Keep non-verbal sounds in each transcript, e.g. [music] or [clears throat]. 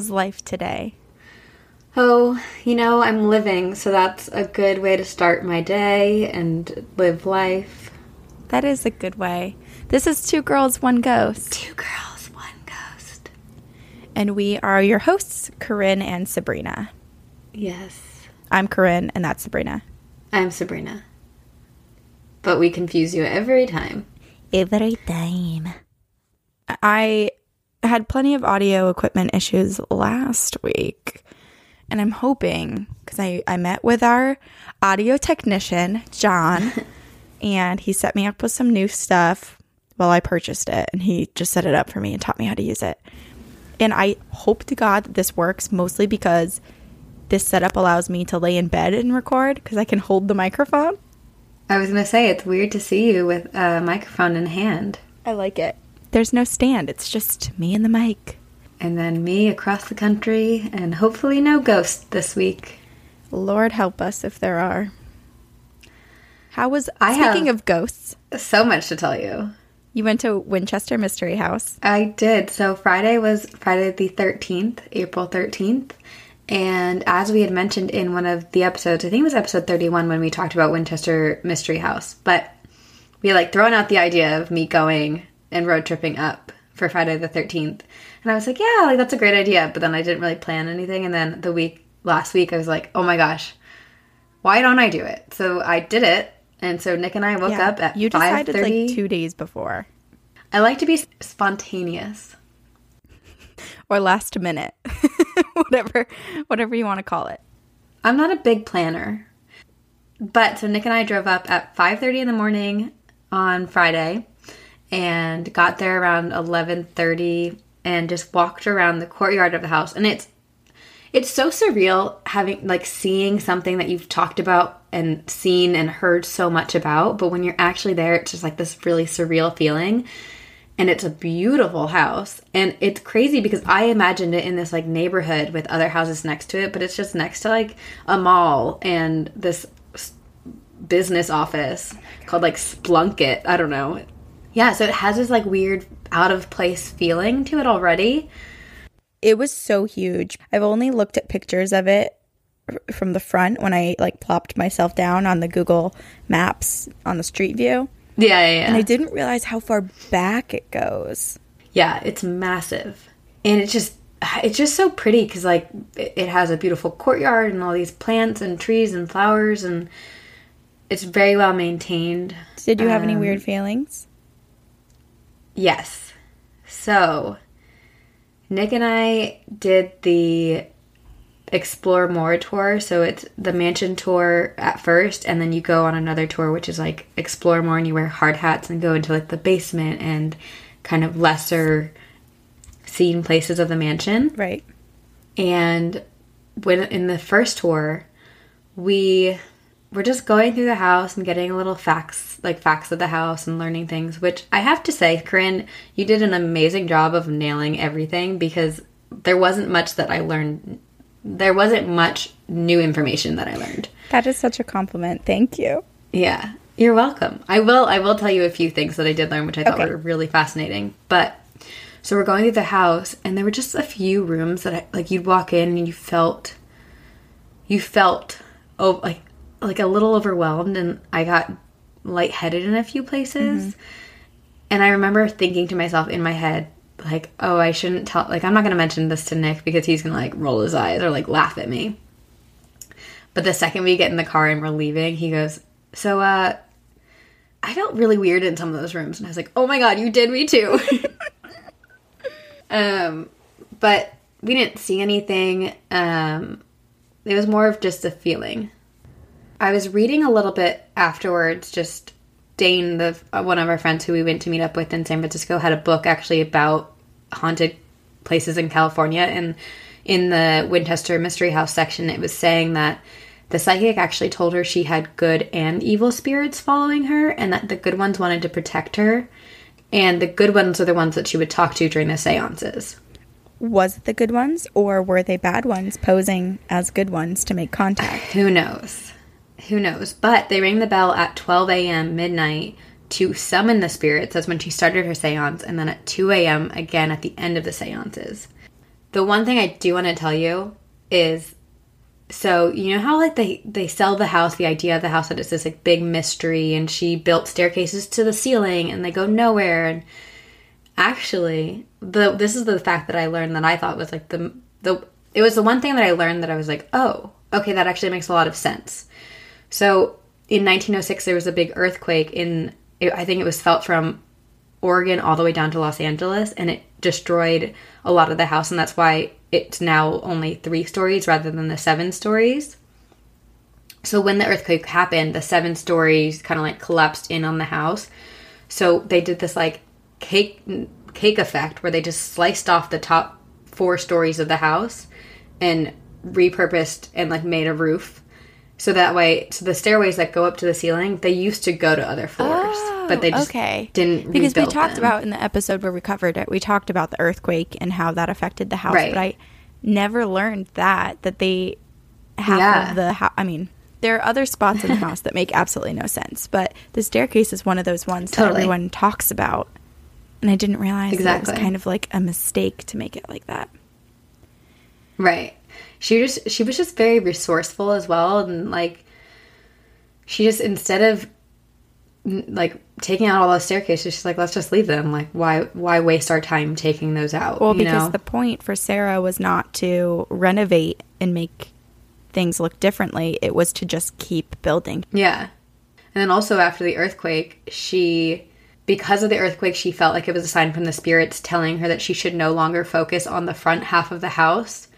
How's life today? Oh, you know, I'm living, so that's a good way to start my day and live life. That is a good way. This is Two Girls, One Ghost. Two girls, one ghost. And we are your hosts, Corinne and Sabrina. Yes. I'm Corinne, and that's Sabrina. I'm Sabrina. But we confuse you every time. Every time. I had plenty of audio equipment issues last week. And I'm hoping, because I, I met with our audio technician, John, [laughs] and he set me up with some new stuff while I purchased it. And he just set it up for me and taught me how to use it. And I hope to God that this works mostly because this setup allows me to lay in bed and record because I can hold the microphone. I was going to say, it's weird to see you with a microphone in hand. I like it. There's no stand, it's just me and the mic. And then me across the country, and hopefully no ghosts this week. Lord help us if there are. How was I speaking of ghosts? So much to tell you. You went to Winchester Mystery House. I did. So Friday was Friday the 13th, April 13th. And as we had mentioned in one of the episodes, I think it was episode 31 when we talked about Winchester Mystery House, but we had like thrown out the idea of me going and road tripping up for Friday the 13th. And I was like, yeah, like that's a great idea. But then I didn't really plan anything. And then the week, last week, I was like, oh my gosh, why don't I do it? So I did it. And so Nick and I woke up at you decided 5:30. like two days before I like to be spontaneous. or last minute, [laughs] whatever, whatever you want to call it. I'm not a big planner. But so Nick and I drove up at 5:30 in the morning on Friday and got there around 11:30 and just walked around the courtyard of the house. And it's it's so surreal having like seeing something that you've talked about and seen and heard so much about but when you're actually there it's just like this really surreal feeling. And it's a beautiful house. And it's crazy because i imagined it in this like neighborhood with other houses next to it but it's just next to like a mall and this business office called like splunket i don't know yeah so it has this like weird out of place feeling to it already It was so huge. I've only looked at pictures of it from the front when I like plopped myself down on the Google Maps on the street view, yeah yeah, yeah. and I didn't realize how far back it goes. Yeah, it's massive. And it's just it's just so pretty cuz like it has a beautiful courtyard and all these plants and trees and flowers and it's very well maintained. Did you have any Um, weird feelings? Yes. So, Nick and I did the Explore More tour. So, it's the mansion tour at first, and then you go on another tour, which is like Explore More, and you wear hard hats and go into like the basement and kind of lesser seen places of the mansion. Right. And when in the first tour, we were just going through the house and getting a little facts, like facts of the house and learning things, which I have to say, Corinne, you did an amazing job of nailing everything because there wasn't much that I learned. There wasn't much new information that I learned. That is such a compliment. Thank you. Yeah, you're welcome. I will. I will tell you a few things that I did learn, which I thought Okay. were really fascinating. But so we're going through the house, and there were just a few rooms that I, like you'd walk in and you felt, you felt oh like like a little overwhelmed, and I got lightheaded in a few places. And I remember thinking to myself in my head, like, oh, I shouldn't tell. Like, I'm not going to mention this to Nick because he's going to like roll his eyes or like laugh at me. But the second we get in the car and we're leaving, he goes, So, uh, I felt really weird in some of those rooms. And I was like, Oh my God, you did me too. [laughs] um, but we didn't see anything. Um, it was more of just a feeling. I was reading a little bit afterwards, just Dane, the uh, one of our friends who we went to meet up with in San Francisco, had a book actually about haunted places in California. And in the Winchester Mystery House section, it was saying that the psychic actually told her she had good and evil spirits following her, and that the good ones wanted to protect her, and the good ones are the ones that she would talk to during the seances. Was it the good ones, or were they bad ones posing as good ones to make contact? Who knows? Who knows? But they rang the bell at 12 a.m. midnight to summon the spirits. That's when she started her seance, and then at 2 a.m. again at the end of the seances. The one thing I do want to tell you is so you know how like they they sell the house the idea of the house that it's this like big mystery and she built staircases to the ceiling and they go nowhere and actually the this is the fact that I learned that I thought was like the the it was the one thing that I learned that I was like oh okay that actually makes a lot of sense so in 1906 there was a big earthquake in I think it was felt from Oregon all the way down to Los Angeles and it destroyed a lot of the house and that's why it's now only three stories rather than the seven stories. So when the earthquake happened, the seven stories kind of like collapsed in on the house. So they did this like cake cake effect where they just sliced off the top four stories of the house and repurposed and like made a roof. So that way, so the stairways that go up to the ceiling, they used to go to other floors, oh, but they just okay. didn't because we talked them. about in the episode where we covered it. We talked about the earthquake and how that affected the house, right. but I never learned that that they half yeah. of the house. I mean, there are other spots in the [laughs] house that make absolutely no sense, but the staircase is one of those ones totally. that everyone talks about, and I didn't realize exactly. it was kind of like a mistake to make it like that. Right she just she was just very resourceful as well. And like she just instead of like taking out all those staircases she's like let's just leave them. Like why why waste our time taking those out? Well because know? the point for sarah was not to renovate and make things look differently. It was to just keep building. Yeah. And then also after the earthquake she because of the earthquake she felt like it was a sign from the spirits telling her that she should no longer focus on the front half of the house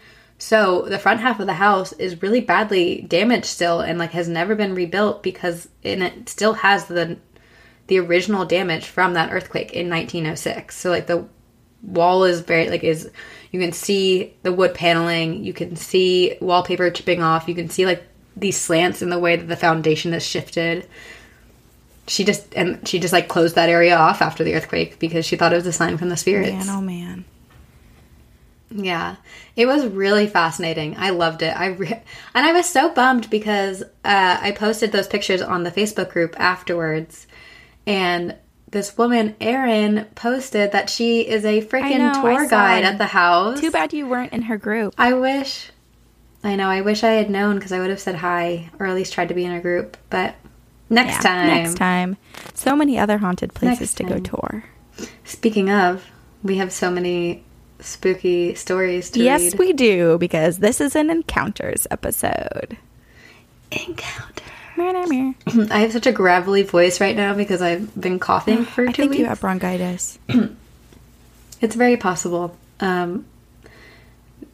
so the front half of the house is really badly damaged still and like has never been rebuilt because and it still has the the original damage from that earthquake in 1906. So like the wall is very like is you can see the wood paneling, you can see wallpaper chipping off, you can see like these slants in the way that the foundation has shifted. She just and she just like closed that area off after the earthquake because she thought it was a sign from the spirits. Man, oh man. Yeah, it was really fascinating. I loved it. I re- and I was so bummed because uh, I posted those pictures on the Facebook group afterwards, and this woman Erin posted that she is a freaking tour guide at the house. Too bad you weren't in her group. I wish. I know. I wish I had known because I would have said hi or at least tried to be in her group. But next yeah, time. Next time. So many other haunted places to go tour. Speaking of, we have so many spooky stories to yes, read. we do, because this is an encounters episode. Encounter. [clears throat] I have such a gravelly voice right now because I've been coughing [gasps] for two I think weeks. you have bronchitis. [clears throat] it's very possible. Um,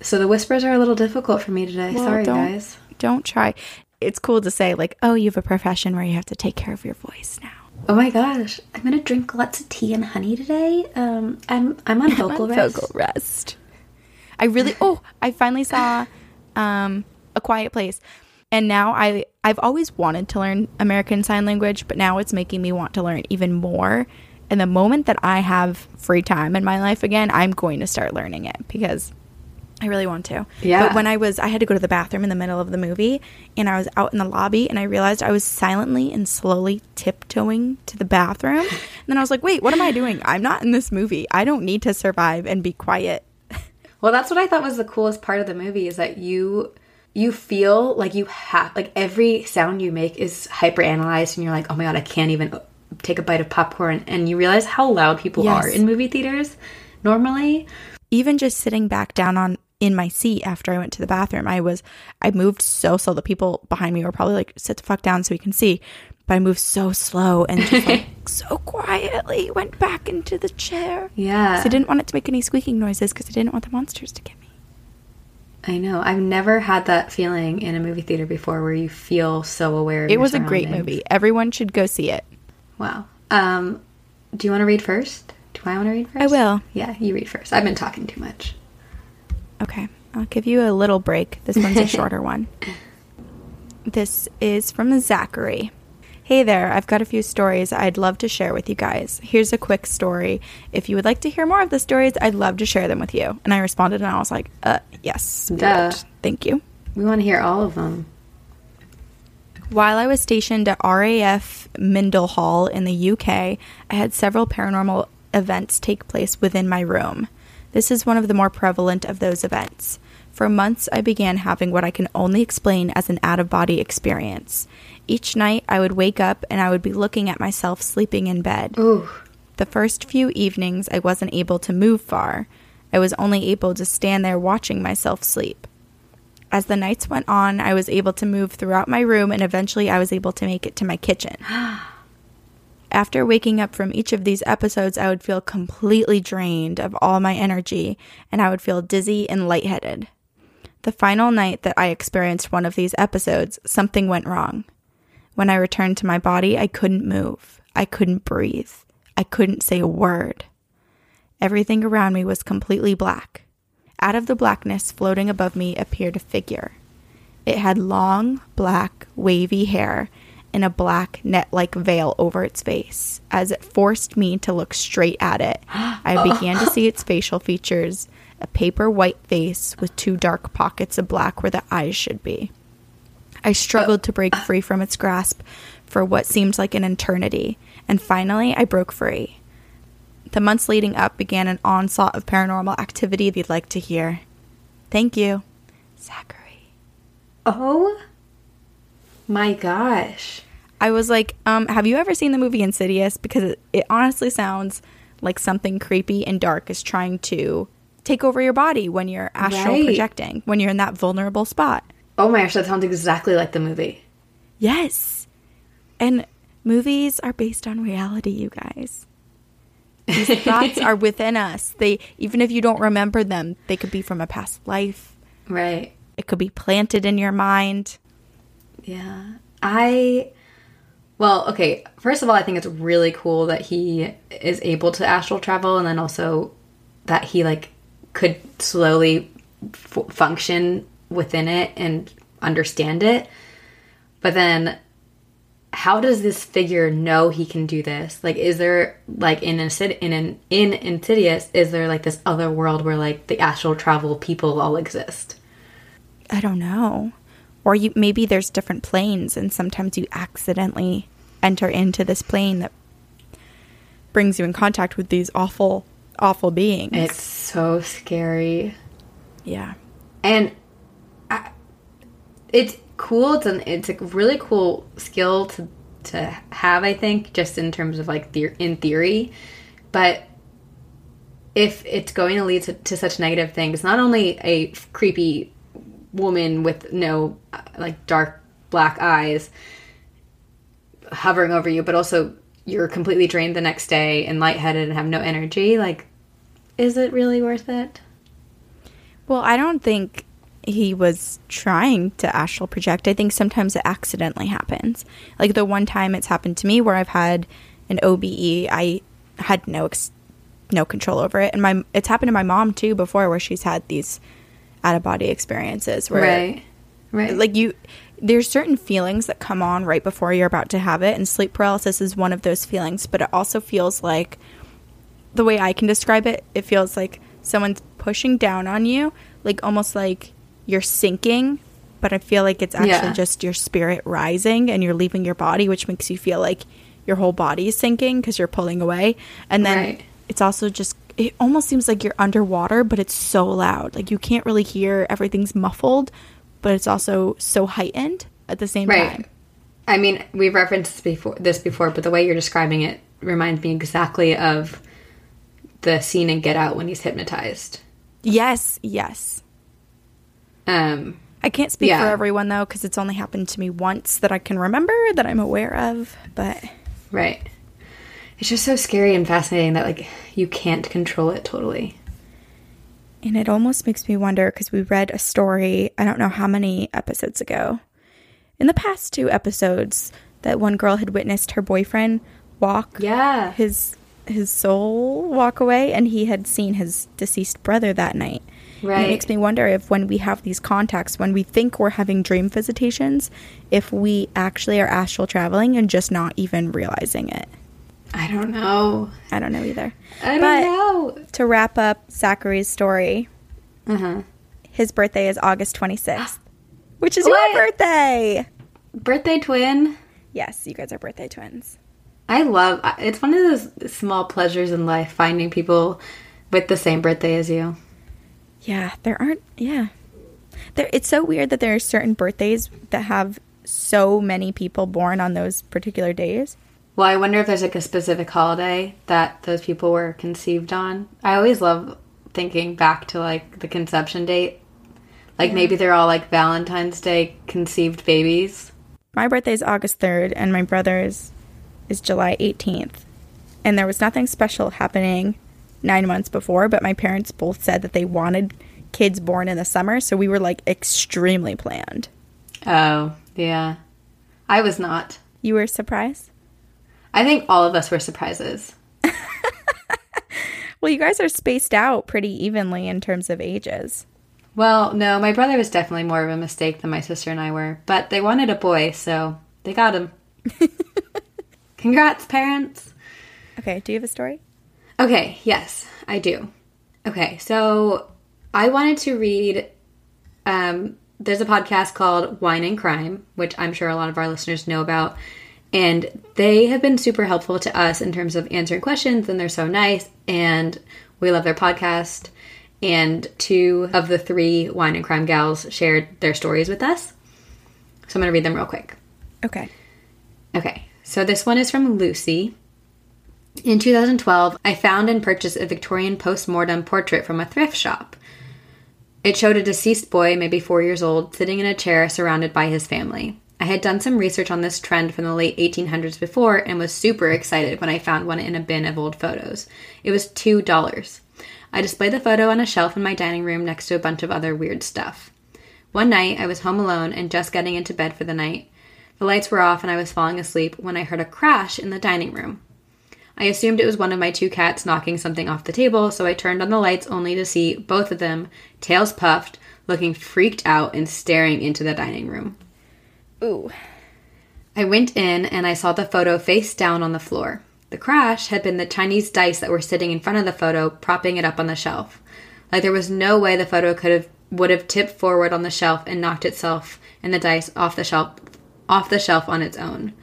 so the whispers are a little difficult for me today. Well, Sorry, don't, guys. Don't try. It's cool to say like, oh, you have a profession where you have to take care of your voice now. Oh my gosh, I'm gonna drink lots of tea and honey today. Um, I'm I'm on [laughs] vocal I'm on rest. Vocal rest. I really. oh, I finally saw, um, a quiet place, and now I I've always wanted to learn American Sign Language, but now it's making me want to learn even more. And the moment that I have free time in my life again, I'm going to start learning it because I really want to. Yeah. But when I was, I had to go to the bathroom in the middle of the movie, and I was out in the lobby, and I realized I was silently and slowly tiptoeing to the bathroom. [laughs] And then I was like, wait, what am I doing? I'm not in this movie. I don't need to survive and be quiet. [laughs] well, that's what I thought was the coolest part of the movie is that you you feel like you have like every sound you make is hyper analyzed and you're like oh my god i can't even uh, take a bite of popcorn and you realize how loud people yes. are in movie theaters normally even just sitting back down on in my seat after I went to the bathroom. I was I moved so slow. The people behind me were probably like, sit the fuck down so we can see. But I moved so slow and just like [laughs] so quietly went back into the chair. Yeah. I didn't want it to make any squeaking noises because I didn't want the monsters to get me. I know. I've never had that feeling in a movie theater before where you feel so aware It was a great movie. Everyone should go see it. Wow. Um, do you want to read first? Do I want to read first? I will. Yeah, you read first. I've been talking too much. Okay, I'll give you a little break. This one's a [laughs] shorter one. This is from Zachary. Hey there, I've got a few stories I'd love to share with you guys. Here's a quick story. If you would like to hear more of the stories, I'd love to share them with you. And I responded and I was like, uh, yes. Duh. Thank you. We want to hear all of them. While I was stationed at RAF Hall in the UK, I had several paranormal events take place within my room. This is one of the more prevalent of those events. For months, I began having what I can only explain as an out of body experience. Each night, I would wake up and I would be looking at myself sleeping in bed. Ooh. The first few evenings, I wasn't able to move far. I was only able to stand there watching myself sleep. As the nights went on, I was able to move throughout my room and eventually I was able to make it to my kitchen. After waking up from each of these episodes, I would feel completely drained of all my energy and I would feel dizzy and lightheaded. The final night that I experienced one of these episodes, something went wrong. When I returned to my body, I couldn't move. I couldn't breathe. I couldn't say a word. Everything around me was completely black. Out of the blackness floating above me appeared a figure. It had long, black, wavy hair and a black net like veil over its face. As it forced me to look straight at it, I began to see [laughs] its facial features a paper white face with two dark pockets of black where the eyes should be. I struggled to break free from its grasp for what seemed like an eternity, and finally I broke free. The months leading up began an onslaught of paranormal activity you'd like to hear. Thank you, Zachary. Oh my gosh. I was like, um, have you ever seen the movie Insidious? Because it, it honestly sounds like something creepy and dark is trying to take over your body when you're astral Right. projecting, when you're in that vulnerable spot. Oh my gosh, that sounds exactly like the movie. Yes. And movies are based on reality, you guys. These [laughs] thoughts are within us. They even if you don't remember them, they could be from a past life. Right. It could be planted in your mind. Yeah. I well, okay, first of all, I think it's really cool that he is able to astral travel and then also that he like could slowly f- function within it and understand it. But then how does this figure know he can do this? Like, is there like in Insid- in an in Insidious, is there like this other world where like the astral travel people all exist? I don't know. Or you maybe there's different planes and sometimes you accidentally enter into this plane that brings you in contact with these awful awful beings. It's so scary. yeah. and I, it's cool it's an it's a really cool skill to to have i think just in terms of like the, in theory but if it's going to lead to, to such negative things not only a creepy woman with no uh, like dark black eyes hovering over you but also you're completely drained the next day and lightheaded and have no energy like is it really worth it Well, I don't think he was trying to astral project. I think sometimes it accidentally happens. Like the one time it's happened to me where I've had an OBE, I had no ex- no control over it, and my it's happened to my mom too before, where she's had these out of body experiences where right right like you there's certain feelings that come on right before you're about to have it and sleep paralysis is one of those feelings but it also feels like the way i can describe it it feels like someone's pushing down on you like almost like you're sinking but i feel like it's actually Yeah. just your spirit rising and you're leaving your body which makes you feel like your whole body is sinking because you're pulling away and then Right. it's also just it almost seems like you're underwater but it's so loud like you can't really hear everything's muffled but it's also so heightened at the same Right. time I mean, we've referenced this before, this before, but the way you're describing it reminds me exactly of the scene in Get Out when he's hypnotized. yes yes Um, i can't speak Yeah. for everyone though because it's only happened to me once that i can remember that i'm aware of but right. It's just so scary and fascinating that like you can't control it totally. And it almost makes me wonder because we read a story, I don't know how many episodes ago, in the past two episodes, that one girl had witnessed her boyfriend walk Yeah. his his soul walk away and he had seen his deceased brother that night. And it makes me wonder if when we have these contacts, when we think we're having dream visitations, if we actually are astral traveling and just not even realizing it. I don't know. I don't know either. I don't But- know. To wrap up Zachary's story, Uh huh. His birthday is August 26th, [gasps] which is What? your birthday. Birthday twin. Yes, you guys are birthday twins. I love it's one of those small pleasures in life finding people with the same birthday as you. Yeah, there aren't. Yeah, there. It's so weird that there are certain birthdays that have so many people born on those particular days. Well, I wonder if there's like a specific holiday that those people were conceived on. I always love thinking back to like the conception date. Like maybe they're all like Valentine's Day conceived babies. My birthday is August 3rd, and my brother's is July 18th. And there was nothing special happening nine months before, but my parents both said that they wanted kids born in the summer, so we were like extremely planned. Oh, yeah. I was not. You were surprised? I think all of us were surprises. [laughs] Well, you guys are spaced out pretty evenly in terms of ages. Well, no, my brother was definitely more of a mistake than my sister and I were, but they wanted a boy, so they got him. [laughs] Congrats, parents. Okay, do you have a story? Okay, yes, I do. Okay, so I wanted to read. Um, there's a podcast called Wine and Crime, which I'm sure a lot of our listeners know about. And they have been super helpful to us in terms of answering questions, and they're so nice. And we love their podcast. And two of the three Wine and Crime gals shared their stories with us. So I'm going to read them real quick. Okay. Okay, so this one is from Lucy. In 2012, I found and purchased a Victorian post-mortem portrait from a thrift shop. It showed a deceased boy, maybe four years old, sitting in a chair surrounded by his family. I had done some research on this trend from the late 1800s before and was super excited when I found one in a bin of old photos. It was $2. I displayed the photo on a shelf in my dining room next to a bunch of other weird stuff. One night, I was home alone and just getting into bed for the night. The lights were off and I was falling asleep when I heard a crash in the dining room. I assumed it was one of my two cats knocking something off the table, so I turned on the lights only to see both of them, tails puffed, looking freaked out and staring into the dining room. Ooh. I went in and I saw the photo face down on the floor. The crash had been the Chinese dice that were sitting in front of the photo, propping it up on the shelf. Like there was no way the photo could have would have tipped forward on the shelf and knocked itself and the dice off the shelf off the shelf on its own.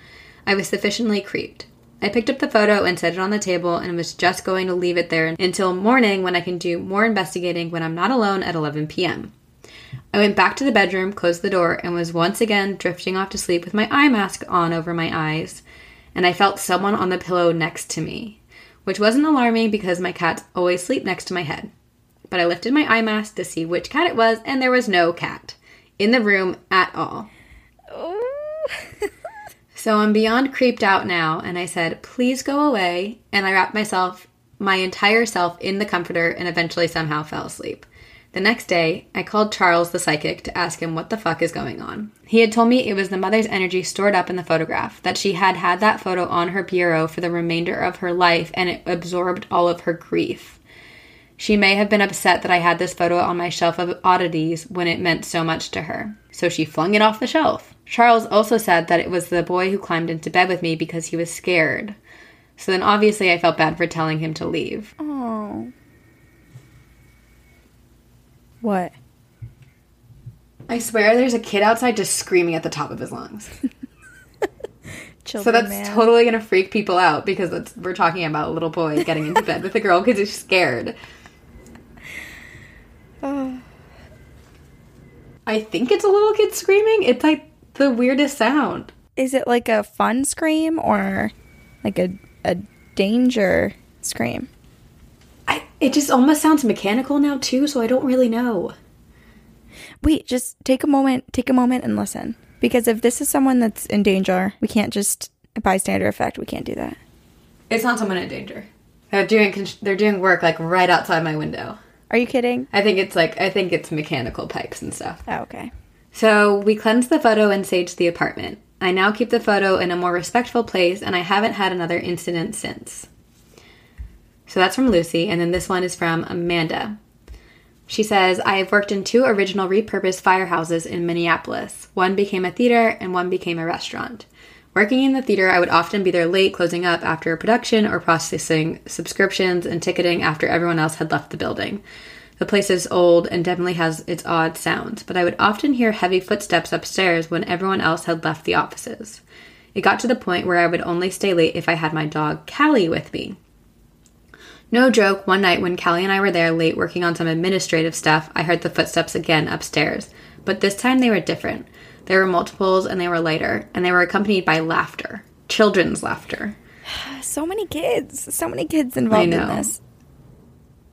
I was sufficiently creeped. I picked up the photo and set it on the table and was just going to leave it there until morning when I can do more investigating when I'm not alone at 11 p.m. I went back to the bedroom, closed the door, and was once again drifting off to sleep with my eye mask on over my eyes. And I felt someone on the pillow next to me, which wasn't alarming because my cats always sleep next to my head. But I lifted my eye mask to see which cat it was, and there was no cat in the room at all. Oh. [laughs] So I'm beyond creeped out now, and I said, please go away. And I wrapped myself, my entire self, in the comforter and eventually somehow fell asleep. The next day, I called Charles the psychic to ask him what the fuck is going on. He had told me it was the mother's energy stored up in the photograph, that she had had that photo on her bureau for the remainder of her life and it absorbed all of her grief. She may have been upset that I had this photo on my shelf of oddities when it meant so much to her, so she flung it off the shelf. Charles also said that it was the boy who climbed into bed with me because he was scared. So then obviously I felt bad for telling him to leave. Oh. What? I swear there's a kid outside just screaming at the top of his lungs. [laughs] Children, So that's man. totally gonna freak people out because we're talking about a little boy getting into bed with a girl because he's scared. Oh. [sighs] I think it's a little kid screaming. It's like the weirdest sound. Is it like a fun scream or like a a danger scream? I, it just almost sounds mechanical now too, so I don't really know. Wait, just take a moment, take a moment and listen. Because if this is someone that's in danger, we can't just bystander effect. We can't do that. It's not someone in danger. They're doing they're doing work like right outside my window. Are you kidding? I think it's like I think it's mechanical pipes and stuff. Oh, okay. So we cleansed the photo and sage the apartment. I now keep the photo in a more respectful place, and I haven't had another incident since. So that's from Lucy, and then this one is from Amanda. She says, I have worked in two original repurposed firehouses in Minneapolis. One became a theater, and one became a restaurant. Working in the theater, I would often be there late closing up after a production or processing subscriptions and ticketing after everyone else had left the building. The place is old and definitely has its odd sounds, but I would often hear heavy footsteps upstairs when everyone else had left the offices. It got to the point where I would only stay late if I had my dog Callie with me. No joke, one night when Callie and I were there late working on some administrative stuff, I heard the footsteps again upstairs. But this time they were different. There were multiples and they were lighter, and they were accompanied by laughter. Children's laughter. [sighs] So many kids. So many kids involved in this.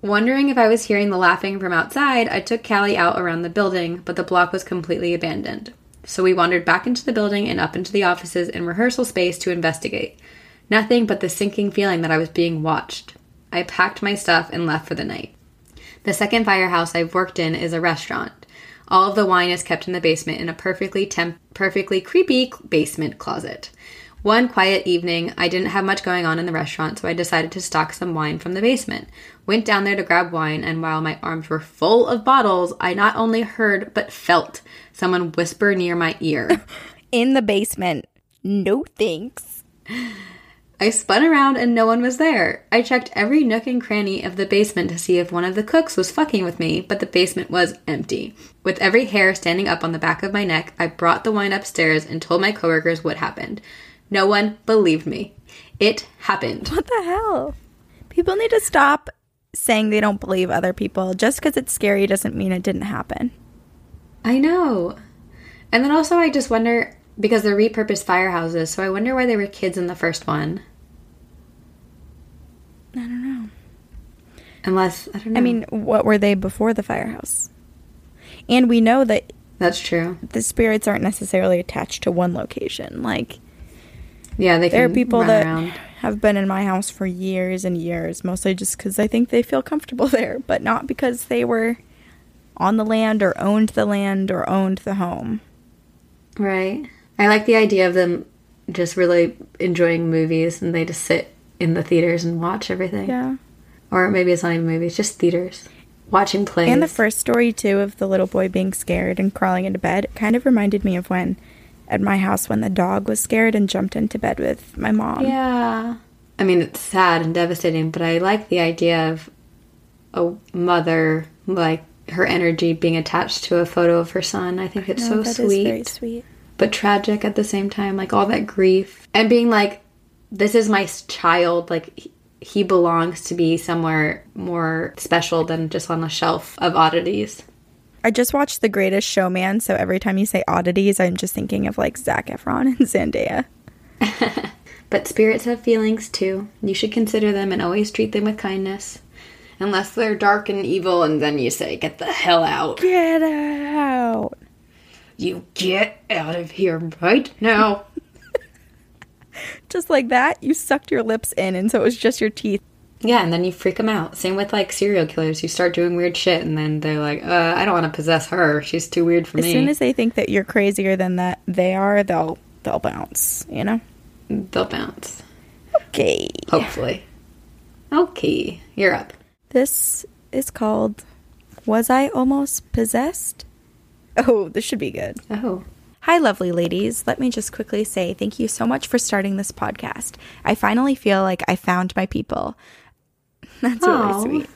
Wondering if I was hearing the laughing from outside, I took Callie out around the building, but the block was completely abandoned. So we wandered back into the building and up into the offices and rehearsal space to investigate. Nothing but the sinking feeling that I was being watched. I packed my stuff and left for the night. The second firehouse I've worked in is a restaurant. All of the wine is kept in the basement in a perfectly temp- perfectly creepy basement closet. One quiet evening, I didn't have much going on in the restaurant, so I decided to stock some wine from the basement. Went down there to grab wine, and while my arms were full of bottles, I not only heard but felt someone whisper near my ear. [laughs] In the basement. No thanks. [laughs] I spun around and no one was there. I checked every nook and cranny of the basement to see if one of the cooks was fucking with me, but the basement was empty. With every hair standing up on the back of my neck, I brought the wine upstairs and told my coworkers what happened. No one believed me. It happened. What the hell? People need to stop saying they don't believe other people. Just because it's scary doesn't mean it didn't happen. I know. And then also, I just wonder because they're repurposed firehouses, so I wonder why there were kids in the first one. I don't know. Unless, I don't know. I mean, what were they before the firehouse? And we know that that's true. the spirits aren't necessarily attached to one location. Like, Yeah, they there are people that around. have been in my house for years and years, mostly just because I think they feel comfortable [laughs] there, but not because they were on the land or owned the land or owned the home. Right. I like the idea of them just really enjoying movies and they just sit in the theaters and watch everything. Yeah. Or maybe it's not even movies, just theaters. Watching plays. And the first story, too, of the little boy being scared and crawling into bed kind of reminded me of when at my house when the dog was scared and jumped into bed with my mom. Yeah. I mean, it's sad and devastating, but I like the idea of a mother, like her energy being attached to a photo of her son. I think it's No, so that is sweet, very sweet. But tragic at the same time. Like all that grief and being like, this is my child. Like he- belongs to be somewhere more special than just on a shelf of oddities. I just watched The Greatest Showman, so every time you say oddities, I'm just thinking of like Zac Efron and [laughs] Zendaya. [laughs] But spirits have feelings too. You should consider them and always treat them with kindness. Unless they're dark and evil, and then you say, Get the hell out. Get out! You get out of here right now. Just like that, you sucked your lips in, and so it was just your teeth. Yeah, and then you freak them out. Same with like serial killers. You start doing weird shit, and then they're like, uh, I don't want to possess her. She's too weird for As me. As soon as they think that you're crazier than that they are, they'll they'll bounce. You know. They'll bounce. Okay. Hopefully. Okay, you're up. This is called Was I Almost Possessed? Oh, this should be good. Oh. Hi, lovely ladies. Let me just quickly say thank you so much for starting this podcast. I finally feel like I found my people. [laughs] That's Aw. really sweet.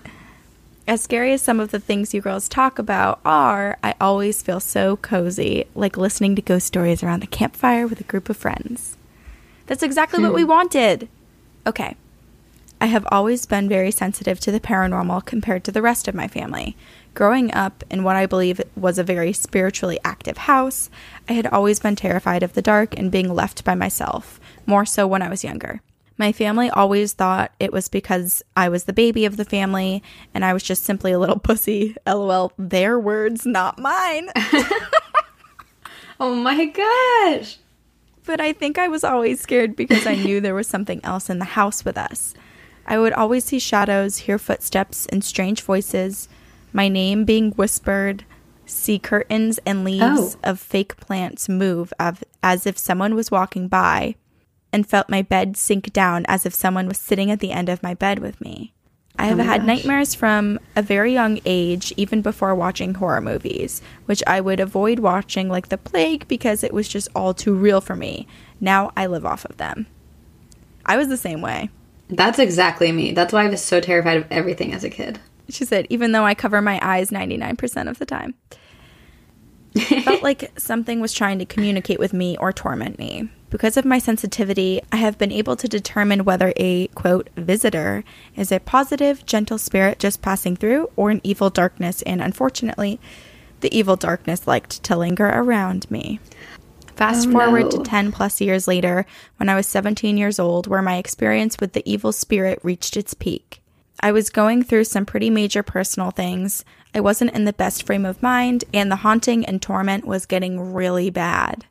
As scary as some of the things you girls talk about are, I always feel so cozy, like listening to ghost stories around the campfire with a group of friends. That's exactly what we hmm. wanted. Okay. I have always been very sensitive to the paranormal compared to the rest of my family. Growing up in what I believe was a very spiritually active house, I had always been terrified of the dark and being left by myself, more so when I was younger. My family always thought it was because I was the baby of the family and I was just simply a little [laughs] pussy. LOL, their words, not mine. [laughs] Oh my gosh. but I think I was always scared because I knew there was something else in the house with us. I would always see shadows, hear footsteps and strange voices, my name being whispered, see curtains and leaves Oh. of fake plants move as if someone was walking by, and felt my bed sink down as if someone was sitting at the end of my bed with me. I have oh my had gosh. nightmares from a very young age, even before watching horror movies, which I would avoid watching like the plague because it was just all too real for me. Now I live off of them. I was the same way. That's exactly me. That's why I was so terrified of everything as a kid. She said, even though I cover my eyes 99% of the time. It felt like [laughs] something was trying to communicate with me or torment me. Because of my sensitivity, I have been able to determine whether a quote visitor is a positive, gentle spirit just passing through or an evil darkness, and unfortunately, the evil darkness liked to linger around me. Fast Oh, forward no. to 10 plus years later, when I was 17 years old, where my experience with the evil spirit reached its peak. I was going through some pretty major personal things. I wasn't in the best frame of mind, and the haunting and torment was getting really bad.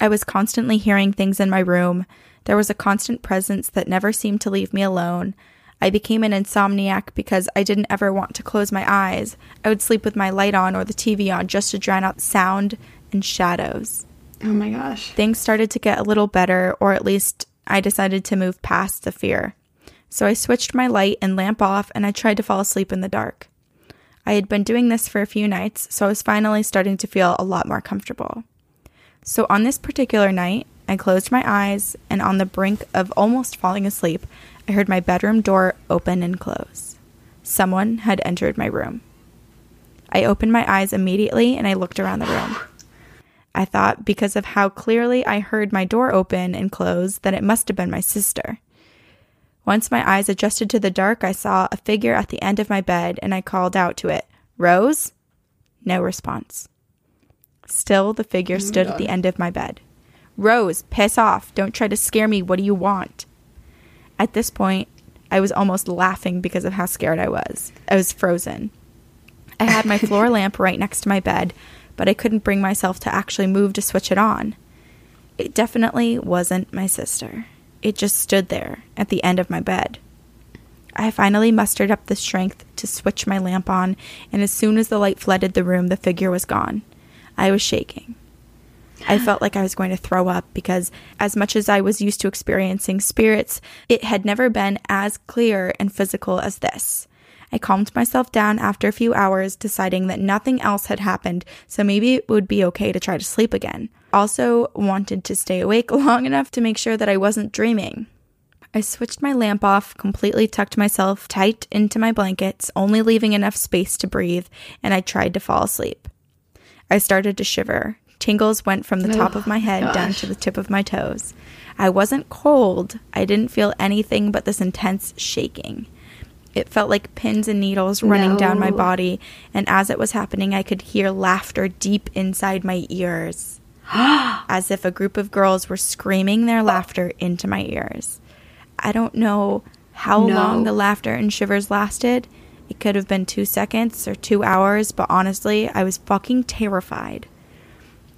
I was constantly hearing things in my room. There was a constant presence that never seemed to leave me alone. I became an insomniac because I didn't ever want to close my eyes. I would sleep with my light on or the TV on just to drown out sound and shadows. Oh my gosh. Things started to get a little better, or at least I decided to move past the fear. So I switched my light and lamp off and I tried to fall asleep in the dark. I had been doing this for a few nights, so I was finally starting to feel a lot more comfortable. So on this particular night, I closed my eyes and on the brink of almost falling asleep, I heard my bedroom door open and close. Someone had entered my room. I opened my eyes immediately and I looked around the room. I thought because of how clearly I heard my door open and close that it must have been my sister. Once my eyes adjusted to the dark, I saw a figure at the end of my bed and I called out to it, Rose? No response. Still, the figure oh stood at the end of my bed. Rose, piss off. Don't try to scare me. What do you want? At this point, I was almost laughing because of how scared I was. I was frozen. I had my floor [laughs] lamp right next to my bed, but I couldn't bring myself to actually move to switch it on. It definitely wasn't my sister. It just stood there at the end of my bed. I finally mustered up the strength to switch my lamp on, and as soon as the light flooded the room, the figure was gone. I was shaking. I felt like I was going to throw up because, as much as I was used to experiencing spirits, it had never been as clear and physical as this. I calmed myself down after a few hours, deciding that nothing else had happened, so maybe it would be okay to try to sleep again. Also, wanted to stay awake [laughs] long enough to make sure that I wasn't dreaming. I switched my lamp off, completely tucked myself tight into my blankets, only leaving enough space to breathe, and I tried to fall asleep. I started to shiver. Tingles went from the oh top of my head down to the tip of my toes. I wasn't cold. I didn't feel anything but this intense shaking. It felt like pins and needles running down my body, and as it was happening, I could hear laughter deep inside my ears, [gasps] as if a group of girls were screaming their laughter into my ears. I don't know how No. long the laughter and shivers lasted. It could have been two seconds or two hours, but honestly, I was fucking terrified.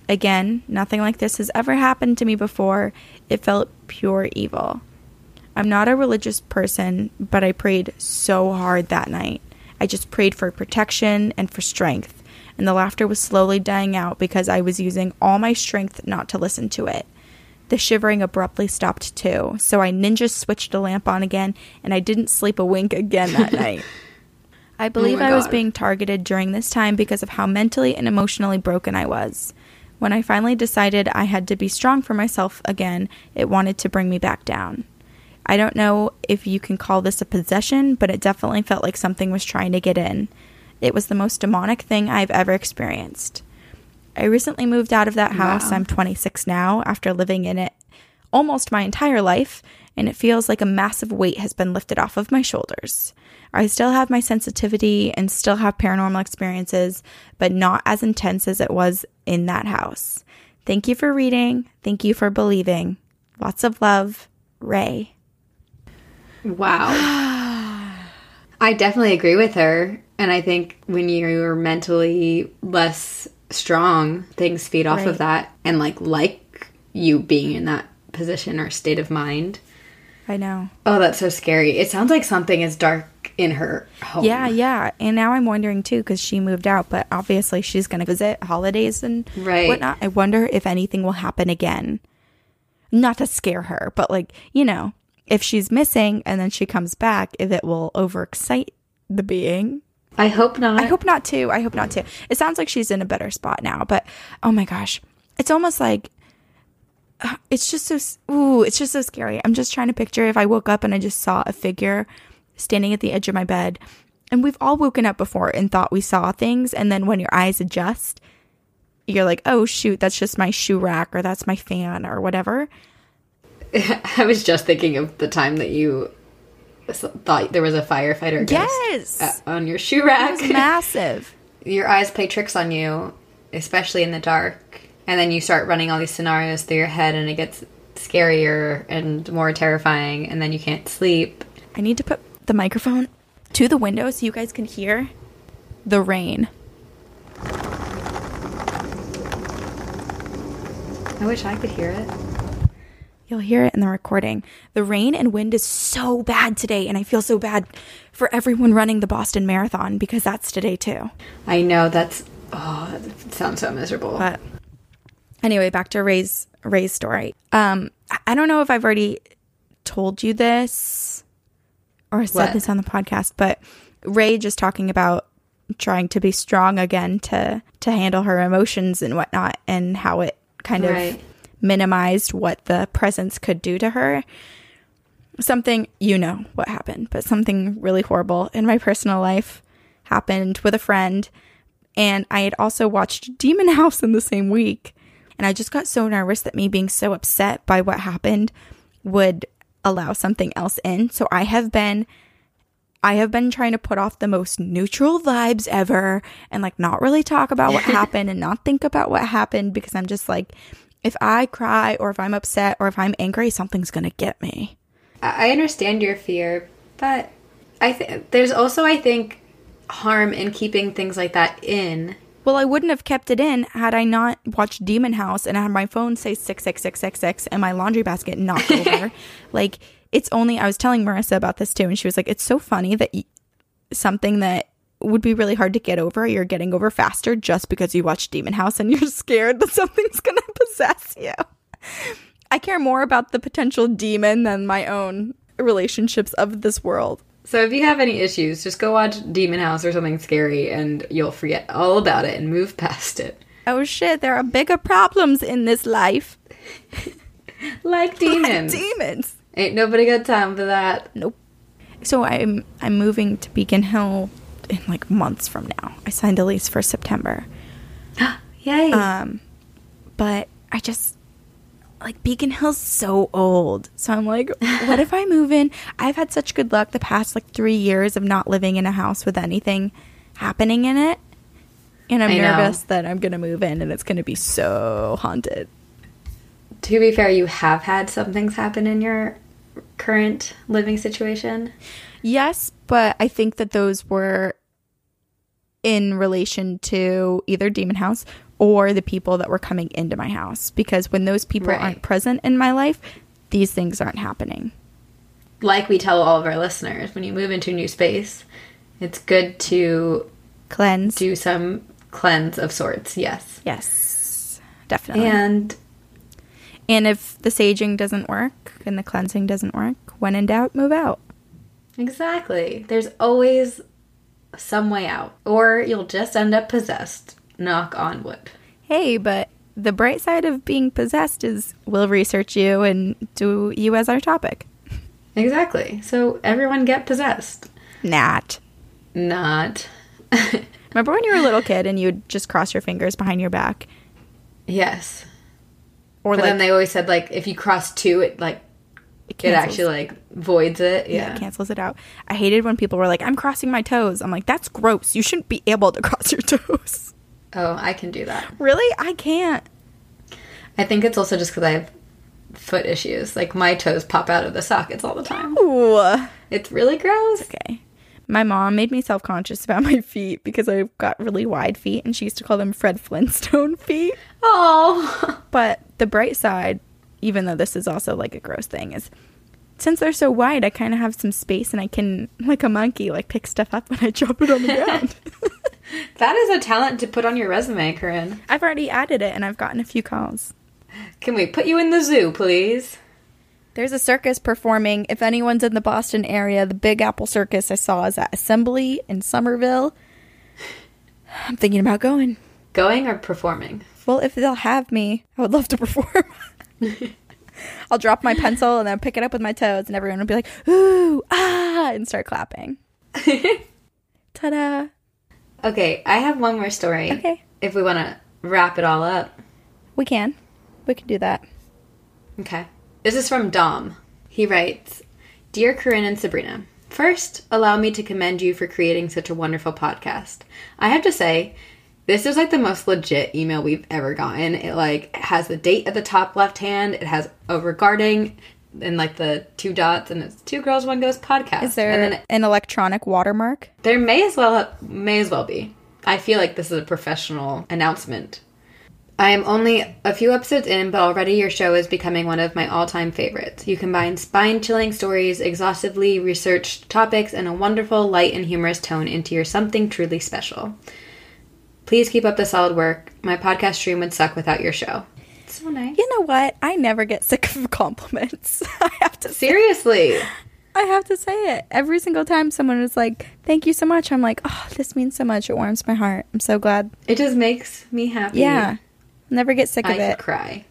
Again, nothing like this has ever happened to me before. It felt pure evil. I'm not a religious person, but I prayed so hard that night. I just prayed for protection and for strength, and the laughter was slowly dying out because I was using all my strength not to listen to it. The shivering abruptly stopped too, so I ninja switched the lamp on again, and I didn't sleep a wink again that [laughs] night. I oh believe my I was being targeted during this time because of how mentally and emotionally broken I was. When I finally decided I had to be strong for myself again, it wanted to bring me back down. I don't know if you can call this a possession, but it definitely felt like something was trying to get in. It was the most demonic thing I've ever experienced. I recently moved out of that house. Wow. I'm 26 now after living in it almost my entire life, and it feels like a massive weight has been lifted off of my shoulders. I still have my sensitivity and still have paranormal experiences, but not as intense as it was in that house. Thank you for reading. Thank you for believing. Lots of love, Ray. Wow. [sighs] I definitely agree with her. And I think when you're mentally less strong, things feed off Right. of that. And like like you being in that position or state of mind. I know. Oh, that's so scary. It sounds like something is dark in her home. Yeah, yeah. And now I'm wondering too, because she moved out, but obviously she's going to visit holidays and Right. whatnot. I wonder if anything will happen again. Not to scare her, but like, you know, if she's missing and then she comes back, if it will overexcite the being. I hope not. I hope not too. I hope not too. It sounds like she's in a better spot now, but oh my gosh. It's almost like uh, it's just so ooh, it's just so scary. I'm just trying to picture if I woke up and I just saw a figure standing at the edge of my bed. And we've all woken up before and thought we saw things and then when your eyes adjust, you're like, oh shoot, that's just my shoe rack or that's my fan or whatever. [laughs] I was just thinking of the time that you thought there was a firefighter Yes. uh, on your shoe rack. It's massive. [laughs] your eyes play tricks on you, especially in the dark, and then you start running all these scenarios through your head, and it gets scarier and more terrifying, and then you can't sleep. I need to put the microphone to the window so you guys can hear the rain. I wish I could hear it. You'll hear it in the recording. The rain and wind is so bad today, and I feel so bad for everyone running the Boston Marathon because that's today too. I know that's oh, that sounds so miserable. But anyway, back to Ray's Ray's story. Um, I- don't know if I've already told you this or said What? this on the podcast, but Ray just talking about trying to be strong again to to handle her emotions and whatnot, and how it kind Right. of minimized what the presence could do to her. Something you know what happened, but something really horrible in my personal life happened with a friend and I had also watched Demon [laughs] House in the same week. And I just got so nervous that me being so upset by what happened would allow something else in. So I have been I have been trying to put off the most neutral vibes ever and like not really talk about what [laughs] happened and not think about what happened because I'm just like if I cry or if I'm upset or if I'm angry, something's going to get me. I understand your fear, but I think there's also I think harm in keeping things like that in. Well, I wouldn't have kept it in had I not watched Demon House and had my phone say 66666 and my laundry basket knock [laughs] over. like, it's only, I was telling Marissa about this too, and she was like, it's so funny that y- something that would be really hard to get over, you're getting over faster just because you watched Demon House and [laughs] you're scared that something's going [laughs] to possess you. I care more about the potential demon than my own relationships of this world. So if you have any issues, just go watch Demon House or something scary and you'll forget all about it and move [laughs] past it. Oh shit, there are bigger problems in this life. Like demons. Demons. Ain't nobody got time for that. Nope. So I'm I'm moving to Beacon Hill in like months from now. I signed a lease for September. [gasps] Yay. Um but I just like Beacon Hill's so old. So I'm like, [laughs] what if I move in? I've had such good luck the past like 3 years of not living in a house with anything happening in it. And I'm I know. nervous that I'm going to move in and it's going to be so haunted. to be fair, you have had some things happen in your current living situation. Yes, but I think that those were in relation to either Demon House or the people that were coming into my house. Because when those people Right. aren't present in my life, these things aren't happening. Like we tell all of our listeners, when you move into a new space, it's good to Cleanse. do some cleanse of sorts. Yes. yes, definitely. And, And if the saging doesn't work and the cleansing doesn't work, when in doubt, move out. Exactly, there's always some way out, or you'll just end up possessed. Knock on wood. Hey, but the bright side of being possessed is we'll research you and do you as our topic. Exactly. So everyone get possessed. Not. Not. [laughs] Remember when you were a little kid and you'd just cross your fingers behind your back? yes. Or But like then they always said like if you cross two, it like it it actually like voids it. yeah, Yeah. it cancels it out. I hated when people were like, I'm crossing my toes. I'm like, that's gross. You shouldn't be able to [laughs] cross your toes. oh, I can do that. really? I can't. I think it's also just because I have foot issues. Like my toes pop out of the sockets all the time. Ooh. It's really gross. Okay. My mom made me self conscious about [laughs] my feet because I've got really wide feet and she used to call them Fred Flintstone [laughs] feet. Oh. But the bright side, even though this is also like a gross thing, is since they're so wide, I kind of have some space and I can, [laughs] like a monkey, like pick stuff up when I drop it on the [laughs] ground. [laughs] that is a talent to put on your resume, Corinne. I've already added it and I've gotten a few calls. Can we put you in the zoo, please? There's a circus performing. If anyone's in the Boston area, the Big Apple Circus I saw is at Assembly in Somerville. I'm thinking about going. Going or performing? Well, if they'll have me, I would love to perform. [laughs] I'll drop my pencil and then pick it up with my toes, and everyone will be like, ooh, ah, and start clapping. [laughs] Ta da. Okay, I have one more story. Okay. If we want to wrap it all up. We can. We can do that. Okay. This is from Dom. He writes Dear Corinne and Sabrina, first, allow me to commend you for creating such a wonderful podcast. I have to say, this is like the most legit email we've ever gotten. It like has the date at the top left hand, it has a regarding and like the two dots and it's two girls one ghost podcast. Is there and then an electronic watermark? there may as well may as well be. I feel like this is a professional announcement. I am only a few episodes in, but already your show is becoming one of my all-time favorites. You combine spine-chilling stories, exhaustively researched topics, and a wonderful, light and humorous tone into your something truly special. Please keep up the solid work. My podcast stream would suck without your show. So nice. You know what? I never get sick of [laughs] compliments. [laughs] I have to say, Seriously. [laughs] I have to say it. Every single time someone is like, "Thank you so much." I'm like, "Oh, this means so much. It warms my heart. I'm so glad." It just makes me happy. Yeah. Never get sick I of it. cry.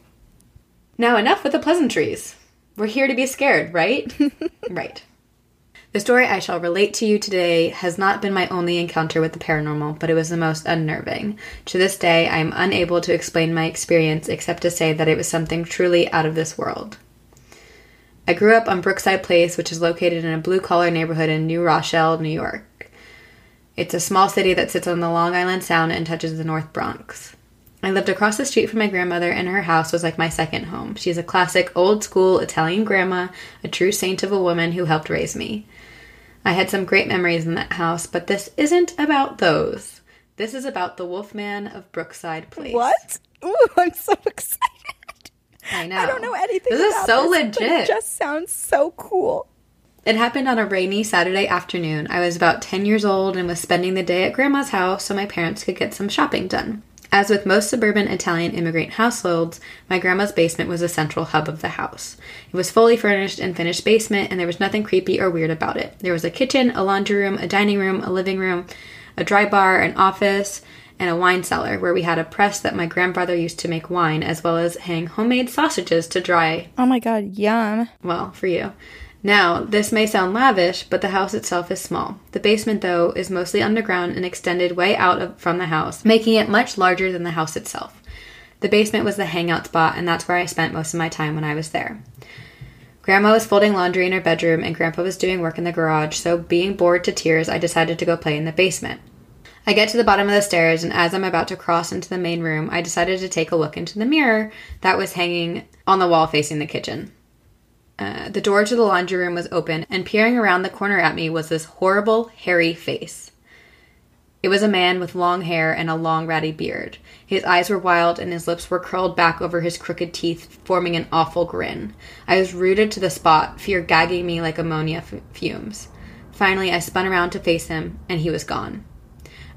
Now, enough with the pleasantries. We're here to be scared, right? right. The story I shall relate to you today has not been my only encounter with the paranormal, but it was the most unnerving. To this day, I am unable to explain my experience except to say that it was something truly out of this world. I grew up on Brookside Place, which is located in a blue collar neighborhood in New Rochelle, New York. It's a small city that sits on the Long Island Sound and touches the North Bronx. I lived across the street from my grandmother, and her house was like my second home. She's a classic old school Italian grandma, a true saint of a woman who helped raise me. I had some great memories in that house, but this isn't about those. This is about the Wolfman of Brookside Place. What? Ooh, [laughs] I'm so excited. I know. I don't know anything. This is so but legit. It just sounds so cool. It happened on a rainy Saturday afternoon. I was about 10 years old and was spending the day at grandma's house so my parents could get some shopping done. As with most suburban Italian immigrant households, my grandma's basement was the central hub of the house. It was fully furnished and finished basement, and there was nothing creepy or weird about it. There was a kitchen, a laundry room, a dining room, a living room, a dry bar, an office, and a wine cellar where we had a press that my grandfather used to make wine, as well as hang homemade sausages to dry Oh my god, yum. well, for you. Now, this may sound lavish, but the house itself is small. The basement, though, is mostly underground and extended way out of, from the house, making it much larger than the house itself. The basement was the hangout spot, and that's where I spent most of my time when I was there. Grandma was folding laundry in her bedroom, and Grandpa was doing work in the garage, so being bored to tears, I decided to go play in the basement. I get to the bottom of the stairs, and as I'm about to cross into the main room, I decided to take a look into the mirror that was hanging on the wall facing the kitchen. Uh, the door to the laundry room was open, and peering around the corner at me was this horrible, hairy face. It was a man with long hair and a long, ratty beard. His eyes were wild, and his lips were curled back over his crooked teeth, forming an awful grin. I was rooted to the spot, fear gagging me like ammonia f- fumes. Finally, I spun around to face him, and he was gone.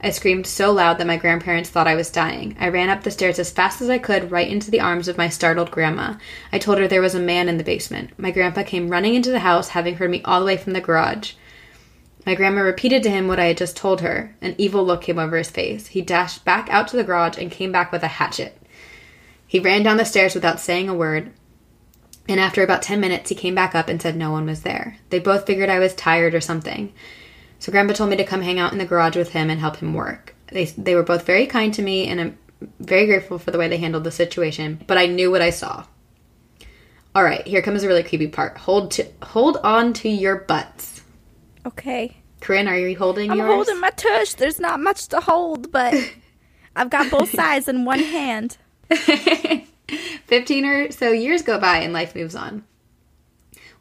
I screamed so loud that my grandparents thought I was dying. I ran up the stairs as fast as I could, right into the arms of my startled grandma. I told her there was a man in the basement. My grandpa came running into the house, having heard me all the way from the garage. My grandma repeated to him what I had just told her. An evil look came over his face. He dashed back out to the garage and came back with a hatchet. He ran down the stairs without saying a word, and after about 10 minutes, he came back up and said no one was there. They both figured I was tired or something. So Grandpa told me to come hang out in the garage with him and help him work. They they were both very kind to me and I'm very grateful for the way they handled the situation, but I knew what I saw. All right, here comes a really creepy part. Hold to hold on to your butts. Okay. Corinne, are you holding I'm yours? holding my tush. There's not much to hold, but [laughs] I've got both sides in one hand. [laughs] 15 or so years go by and life moves on.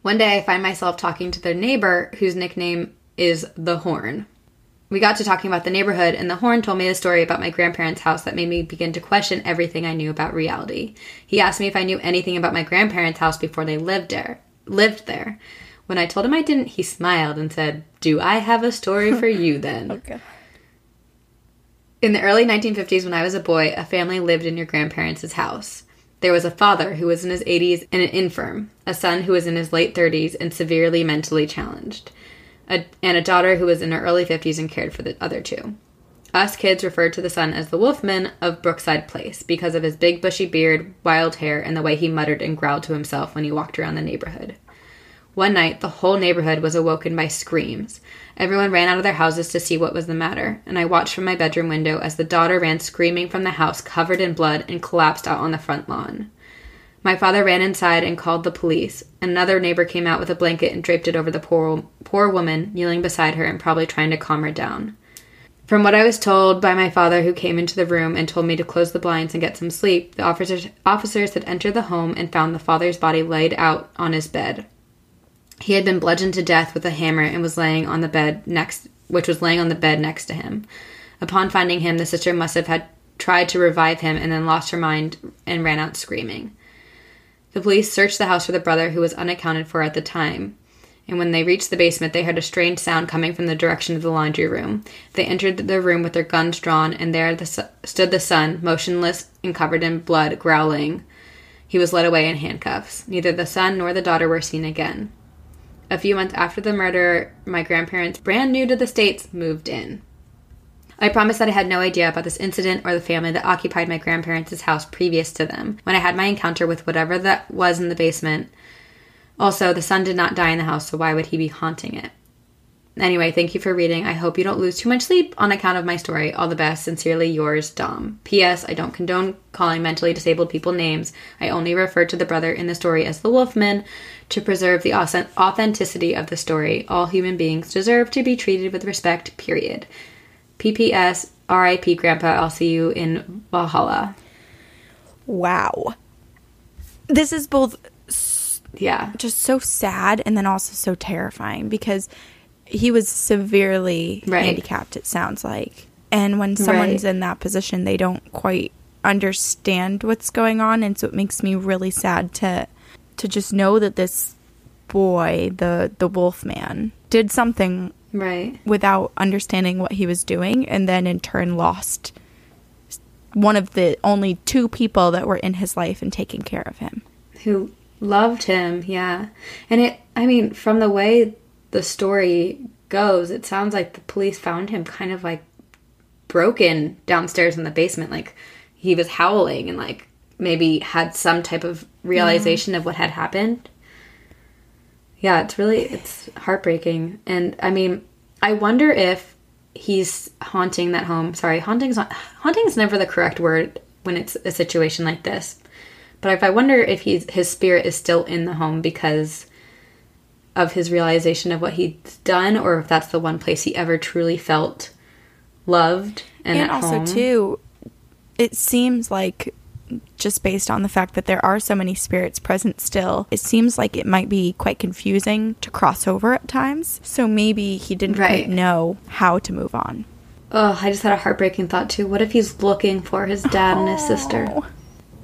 One day I find myself talking to the neighbor whose nickname is the Horn. We got to talking about the neighborhood, and the Horn told me a story about my grandparents' house that made me begin to question everything I knew about reality. He asked me if I knew anything about my grandparents' house before they lived there. Lived there. When I told him I didn't, he smiled and said, "Do I have a story for you [laughs] then?" Okay. In the early 1950s, when I was a boy, a family lived in your grandparents' house. There was a father who was in his 80s and an infirm, a son who was in his late 30s and severely mentally challenged, a, and a daughter who was in her early 50s and cared for the other two. Us kids referred to the son as the Wolfman of Brookside Place because of his big bushy beard, wild hair, and the way he muttered and growled to himself when he walked around the neighborhood. One night, the whole neighborhood was awoken by screams. Everyone ran out of their houses to see what was the matter, and I watched from my bedroom window as the daughter ran screaming from the house covered in blood and collapsed out on the front lawn. My father ran inside and called the police. Another neighbor came out with a blanket and draped it over the poor, poor woman kneeling beside her and probably trying to calm her down. From what I was told by my father, who came into the room and told me to close the blinds and get some sleep, the officers, officers had entered the home and found the father's body laid out on his bed. He had been bludgeoned to death with a hammer and was laying on the bed next, which was laying on the bed next to him. Upon finding him, the sister must have had tried to revive him and then lost her mind and ran out screaming. The police searched the house for the brother who was unaccounted for at the time. And when they reached the basement, they heard a strange sound coming from the direction of the laundry room. They entered the room with their guns drawn, and there the, stood the son, motionless and covered in blood, growling. He was led away in handcuffs. Neither the son nor the daughter were seen again. A few months after the murder, my grandparents, brand new to the States, moved in. I promised that I had no idea about this incident or the family that occupied my grandparents' house previous to them when I had my encounter with whatever that was in the basement. Also, the son did not die in the house, so why would he be haunting it? Anyway, thank you for reading. I hope you don't lose too much sleep on account of my story. All the best. Sincerely yours, Dom. P.S. I don't condone calling mentally disabled people names. I only refer to the brother in the story as the Wolfman to preserve the authenticity of the story. All human beings deserve to be treated with respect, period. PPS, RIP Grandpa, I'll see you in Valhalla. Wow. This is both yeah, just so sad and then also so terrifying because he was severely Right. handicapped it sounds like. And when someone's Right. in that position, they don't quite understand what's going on and so it makes me really sad to to just know that this boy, the the wolf man, did something right. without understanding what he was doing and then in turn lost one of the only two people that were in his life and taking care of him. Who loved him, yeah. And it, I mean, from the way the story goes, it sounds like the police found him kind of like broken downstairs in the basement. Like he was howling and like maybe had some type of realization of what had happened. Yeah, it's really it's heartbreaking. And I mean, I wonder if he's haunting that home. Sorry, haunting's not haunting never the correct word when it's a situation like this. But if I wonder if he's his spirit is still in the home because of his realization of what he's done, or if that's the one place he ever truly felt loved and, and at also home. too it seems like just based on the fact that there are so many spirits present still it seems like it might be quite confusing to cross over at times so maybe he didn't Right. quite know how to move on Oh, I just had a heartbreaking thought too. What if he's looking for his dad and his oh. sister? Oh.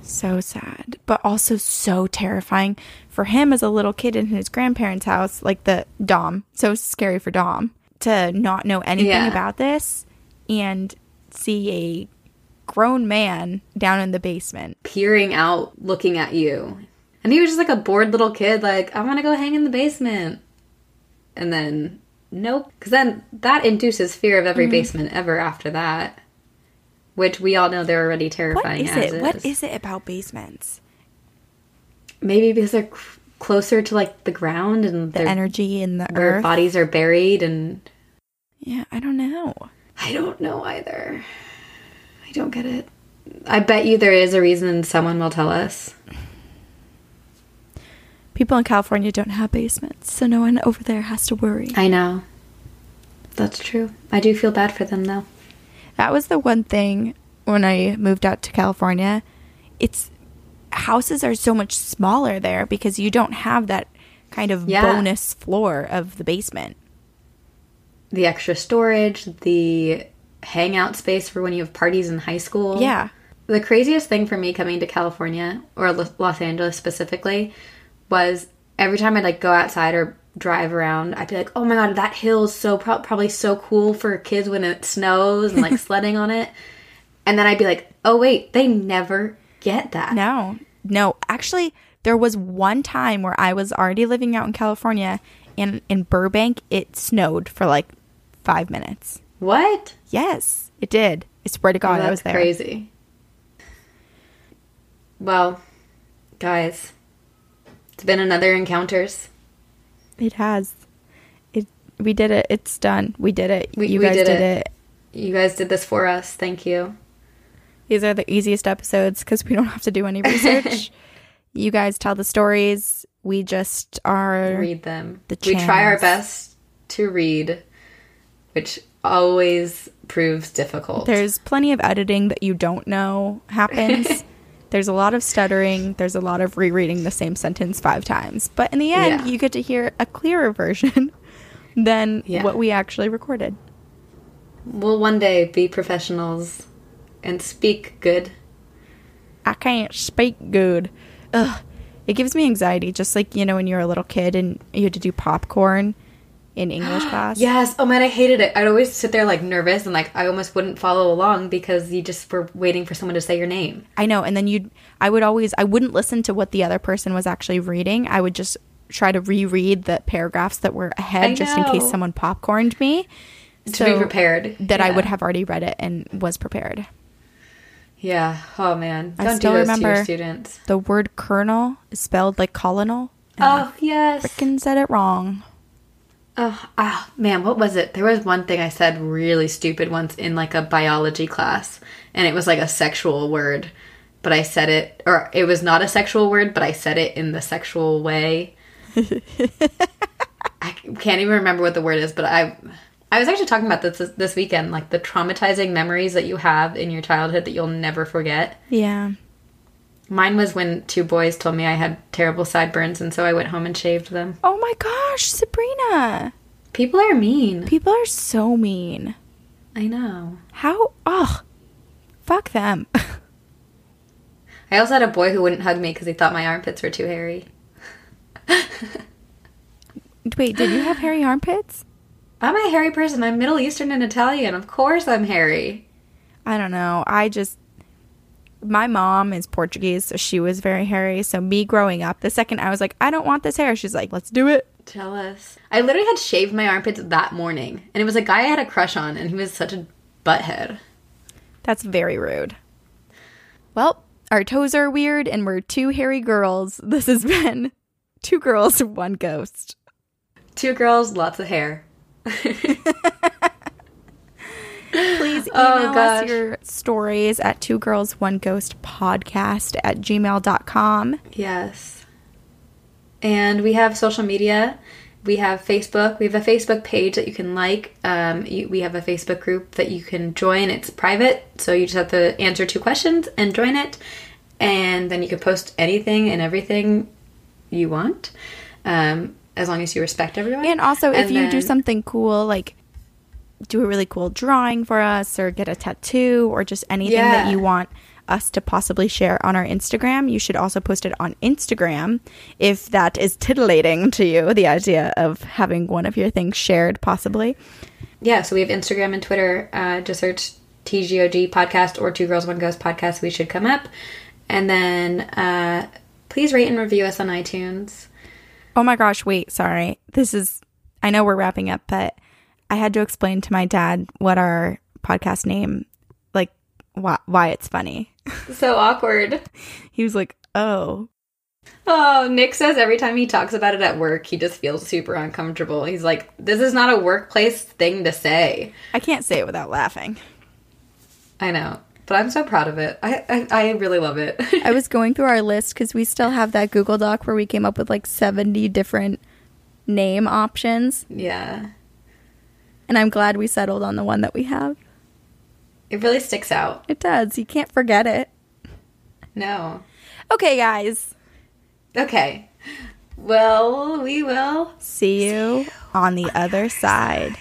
so sad but also so terrifying for him as a little kid in his grandparents house like the dom so scary for dom to not know anything Yeah. about this and see a grown man down in the basement Peering out, looking at you. And he was just like a bored little kid, like, I want to go hang in the basement. And then, nope. Because then that induces fear of every mm-hmm. basement ever after that. Which we all know they're already What terrifying is as it? What is it about basements? Maybe because they're c- closer to like the ground and The energy in the where earth. bodies are buried and Yeah, I don't know. I don't know either. I don't get it. I bet you there is a reason someone will tell us. People in California don't have basements, so no one over there has to worry. I know. That's true. I do feel bad for them though. That was the one thing when I moved out to California. It's houses are so much smaller there because you don't have that kind of Yeah. bonus floor of the basement. The extra storage, the hangout space for when you have parties in high school. Yeah. The craziest thing for me coming to California or Los Angeles specifically was every time I'd like go outside or drive around, I'd be like, "Oh my god, that hill is so pro- probably so cool for kids when it snows and like [laughs] sledding on it." And then I'd be like, "Oh wait, they never get that." No, no. Actually, there was one time where I was already living out in California, and in Burbank, it snowed for like five minutes. What? Yes, it did. I swear to God, Oh, I was that's there. crazy. Well, guys, it's been another encounters. It has. It. We did it. It's done. We did it. We- you we guys did did, it. it. You guys did this for us. Thank you. These are the easiest episodes because we don't have to do any research. [laughs] you guys tell the stories. We just are. Read them. The we try our best to read, which always proves difficult. There's plenty of editing that you don't know happens. [laughs] There's a lot of stuttering. There's a lot of rereading the same sentence five times. But in the end, Yeah. you get to hear a clearer [laughs] version than Yeah. what we actually recorded. we'll one day be professionals and speak good. I can't speak good. Ugh. It gives me anxiety, just like, you know, when you were a little kid and you had to do popcorn in English [gasps] class. Yes. Oh man, I hated it. I'd always sit there like nervous and like I almost wouldn't follow along because you just were waiting for someone to say your name. I know. And then you'd, I would always, I wouldn't listen to what the other person was actually reading. I would just try to reread the paragraphs that were ahead I just in case someone popcorned me. To be prepared. That I would have already read it and was prepared. Yeah. Oh man. I Don't still do remember- your students. The word colonel is spelled like colonel. Oh yes. I frickin' said it wrong. Oh, ah, man, what was it? There was one thing I said really stupid once in like a biology class, and it was like a sexual word, but I said it, or it was not a sexual word, but I said it in the sexual way. [laughs] I can't even remember what the word is, but I, I was actually talking about this this weekend, like the traumatizing memories that you have in your childhood that you'll never forget. Yeah. Mine was when two boys told me I had terrible sideburns, and so I went home and shaved them. Oh my gosh, Sabrina. People are mean. People are so mean. I know. How? Oh, fuck them. [laughs] I also had a boy who wouldn't hug me because he thought my armpits were too hairy. [laughs] Wait, did you have hairy armpits? I'm a hairy person. I'm Middle Eastern and Italian. Of course I'm hairy. I don't know. I just my mom is Portuguese, so she was very hairy. So me growing up, the second I was like, I don't want this hair, she's like, let's do it. Jealous. I literally had shaved my armpits that morning. And it was a guy I had a crush on, and he was such a butthead. That's very rude. Well, our toes are weird and we're two hairy girls. [laughs] This has been two girls, one ghost. Two girls, lots of hair. [laughs] Please [laughs] email Oh, us your stories at two girls, one ghost podcast at gmail.com. Yes. And we have social media. We have Facebook. We have a Facebook page that you can like. Um, you, we have a Facebook group that you can join. It's private, so you just have to answer two questions and join it. And then you can post anything and everything you want, um, as long as you respect everyone. And also, if And you do something cool, like do a really cool drawing for us or get a tattoo or just anything that you want us to possibly share on our Instagram, you should also post it on Instagram if that is titillating to you, the idea of having one of your things shared possibly. Yeah, so we have Instagram and Twitter. Uh, just search TGOG podcast or Two Girls One Ghost podcast. We should come up. And then uh, please rate and review us on iTunes. Oh my gosh, wait, sorry. This is, I know we're wrapping up, but I had to explain to my dad what our podcast name, like, why, why it's funny. [laughs] So awkward. He was like, oh, Oh, Nick says every time he talks about it at work, he just feels super uncomfortable. He's like, this is not a workplace thing to say. I can't say it without laughing. I know, but I'm so proud of it. I, I, I really love it. [laughs] I was going through our list because we still have that Google Doc where we came up with like 70 different name options. yeah, And I'm glad we settled on the one that we have. it really sticks out. It does. You can't forget it. No. Okay, guys. Okay. Well, we will. See you on the other side.